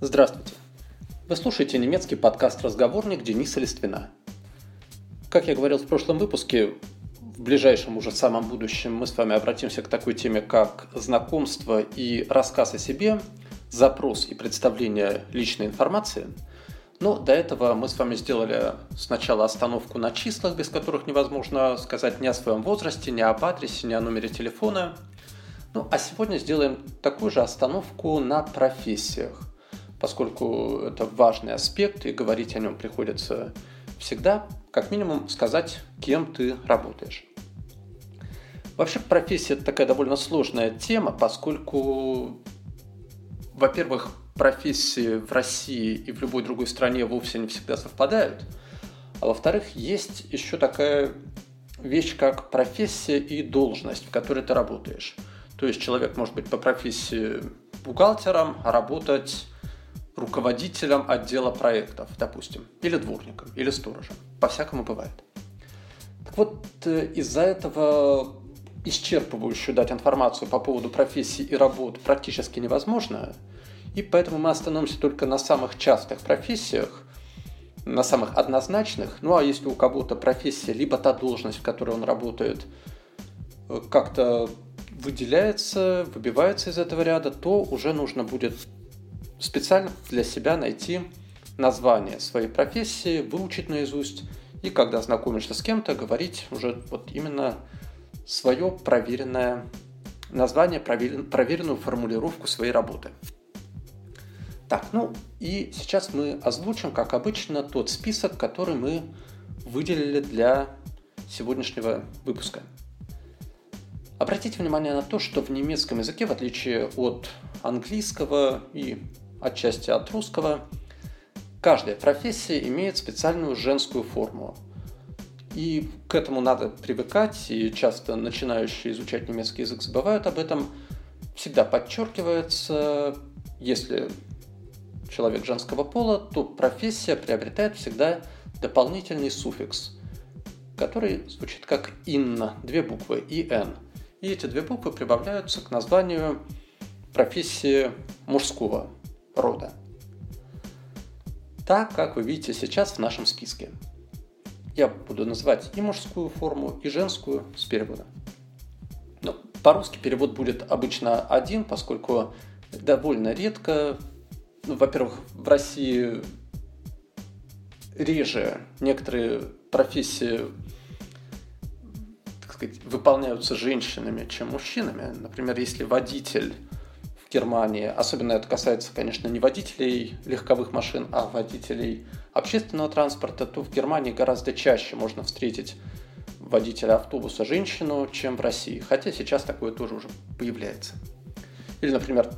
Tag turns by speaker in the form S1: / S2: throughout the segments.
S1: Здравствуйте. Вы слушаете немецкий подкаст «Разговорник» Дениса Листвина. Как я говорил в прошлом выпуске, в ближайшем уже самом будущем мы с вами обратимся к такой теме, как знакомство и рассказ о себе, запрос и представление личной информации. Но до этого мы с вами сделали сначала остановку на числах, без которых невозможно сказать ни о своем возрасте, ни об адресе, ни о номере телефона. Ну, а сегодня сделаем такую же остановку на профессиях, поскольку это важный аспект, и говорить о нем приходится всегда, как минимум, сказать, кем ты работаешь. Вообще профессия – это такая довольно сложная тема, поскольку, во-первых, профессии в России и в любой другой стране вовсе не всегда совпадают. А во-вторых, есть еще такая вещь, как профессия и должность, в которой ты работаешь. То есть человек может быть по профессии бухгалтером, а работать руководителем отдела проектов, допустим, или дворником, или сторожем. По-всякому бывает. Так вот, э, из-за этого исчерпывающую дать информацию по поводу профессии и работ практически невозможно, и поэтому мы остановимся только на самых частых профессиях, на самых однозначных. Ну а если у кого-то профессия, либо та должность, в которой он работает, э, как-то выделяется, выбивается из этого ряда, то уже нужно будет специально для себя найти название своей профессии, выучить наизусть, и когда знакомишься с кем-то, говорить уже вот именно свое проверенное название, проверенную формулировку своей работы. Так, ну и сейчас мы озвучим, как обычно, тот список, который мы выделили для сегодняшнего выпуска. Обратите внимание на то, что в немецком языке, в отличие от английского и отчасти от русского, каждая профессия имеет специальную женскую форму. И к этому надо привыкать, и часто начинающие изучать немецкий язык забывают об этом. Всегда подчеркивается, если человек женского пола, то профессия приобретает всегда дополнительный суффикс, который звучит как «инна», две буквы «ин». И эти две буквы прибавляются к названию профессии мужского рода. Так, как вы видите сейчас в нашем списке. Я буду называть и мужскую форму, и женскую с перевода. Но по-русски перевод будет обычно один, поскольку довольно редко, ну, во-первых, в России реже некоторые профессии так сказать, выполняются женщинами, чем мужчинами. Например, если водитель Германии. Особенно это касается, конечно, не водителей легковых машин, а водителей общественного транспорта, то в Германии гораздо чаще можно встретить водителя автобуса женщину, чем в России. Хотя сейчас такое тоже уже появляется. Или, например,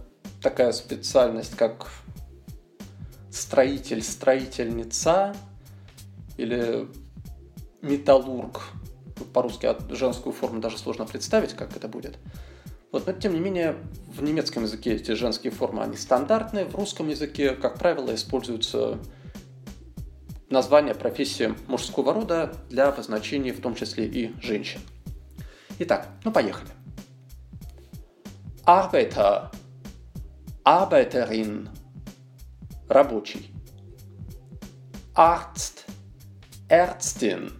S1: такая специальность, как строитель, строительница или металлург. По-русски женскую форму даже сложно представить, как это будет. Вот, но тем не менее, в немецком языке эти женские формы, они стандартные, в русском языке, как правило, используются названия профессии мужского рода для обозначения в том числе и женщин. Итак, ну поехали. Arbeiter, Arbeiterin, рабочий. Arzt, Ärztin,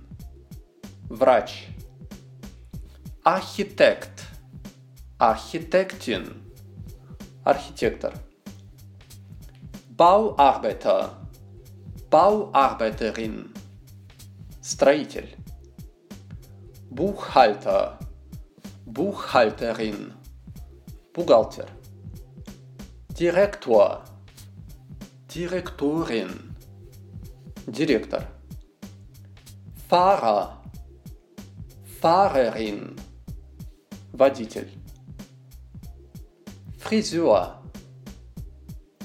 S1: врач. Архитект, Architektin, Architektor. Bauarbeiter, Bauarbeiterin, Строитель. Buchhalter, Buchhalterin, Buchhalter. Direktor, Direktorin, Direktor. Fahrer, Fahrerin, водитель. Friseur,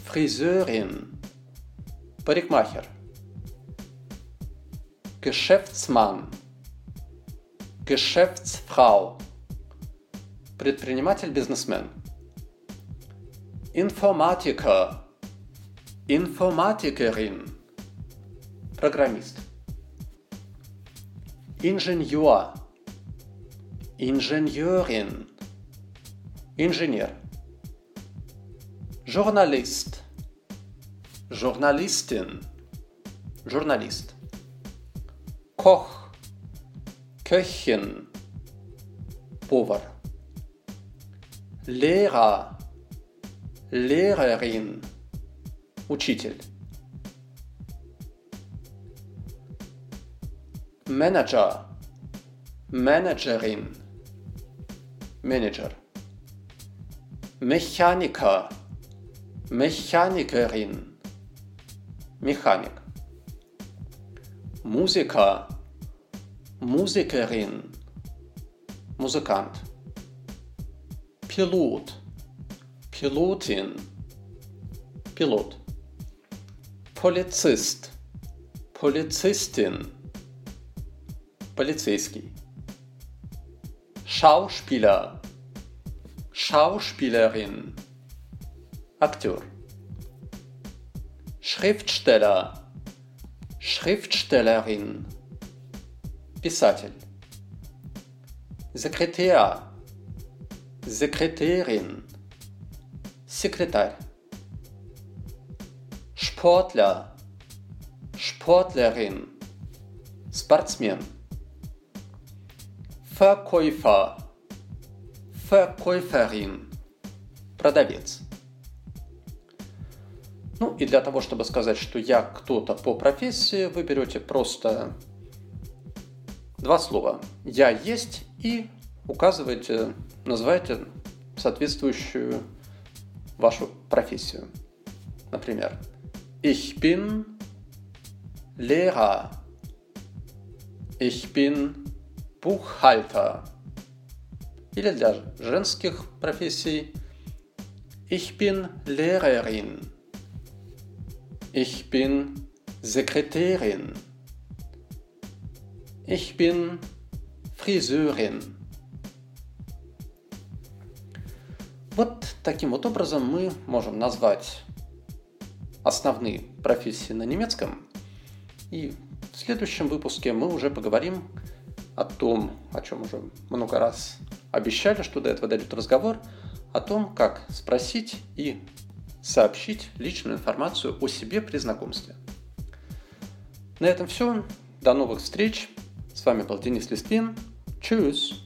S1: Friseurin, Parikmacher, Geschäftsmann, Geschäftsfrau, предприниматель, бизнесмен. Informatiker, Informatikerin, программист. Ingenieur, Ingenieurin, инженер. Journalist, Journalistin, Journalist. Koch, Köchin, Повар. Lehrer, Lehrerin, Учитель. Manager, Managerin, Manager. Mechaniker, Mechanikerin, Mechanik. Musiker, Musikerin, Musikant. Pilot, Pilotin, Pilot. Polizist, Polizistin, Polizeiski. Schauspieler, Schauspielerin, Akteur. Schriftsteller, Schriftstellerin, Писатель. Sekretär, Sekretärin, Sekretär. Sportler, Sportlerin, Sportsman. Verkäufer, Verkäuferin, продавец. Ну и для того, чтобы сказать, что я кто-то по профессии, вы берете просто два слова. Я есть и указываете, называете соответствующую вашу профессию. Например, Ich bin Lehrer. Ich bin Buchhalter. Или для женских профессий Ich bin Lehrerin. Ich bin Sekretärin. Ich bin Friseurin. Вот таким вот образом мы можем назвать основные профессии на немецком. И в следующем выпуске мы уже поговорим о том, о чем уже много раз обещали, что до этого дойдет разговор, о том, как спросить и сообщить личную информацию о себе при знакомстве. На этом все. До новых встреч. С вами был Денис Листвин. Чус!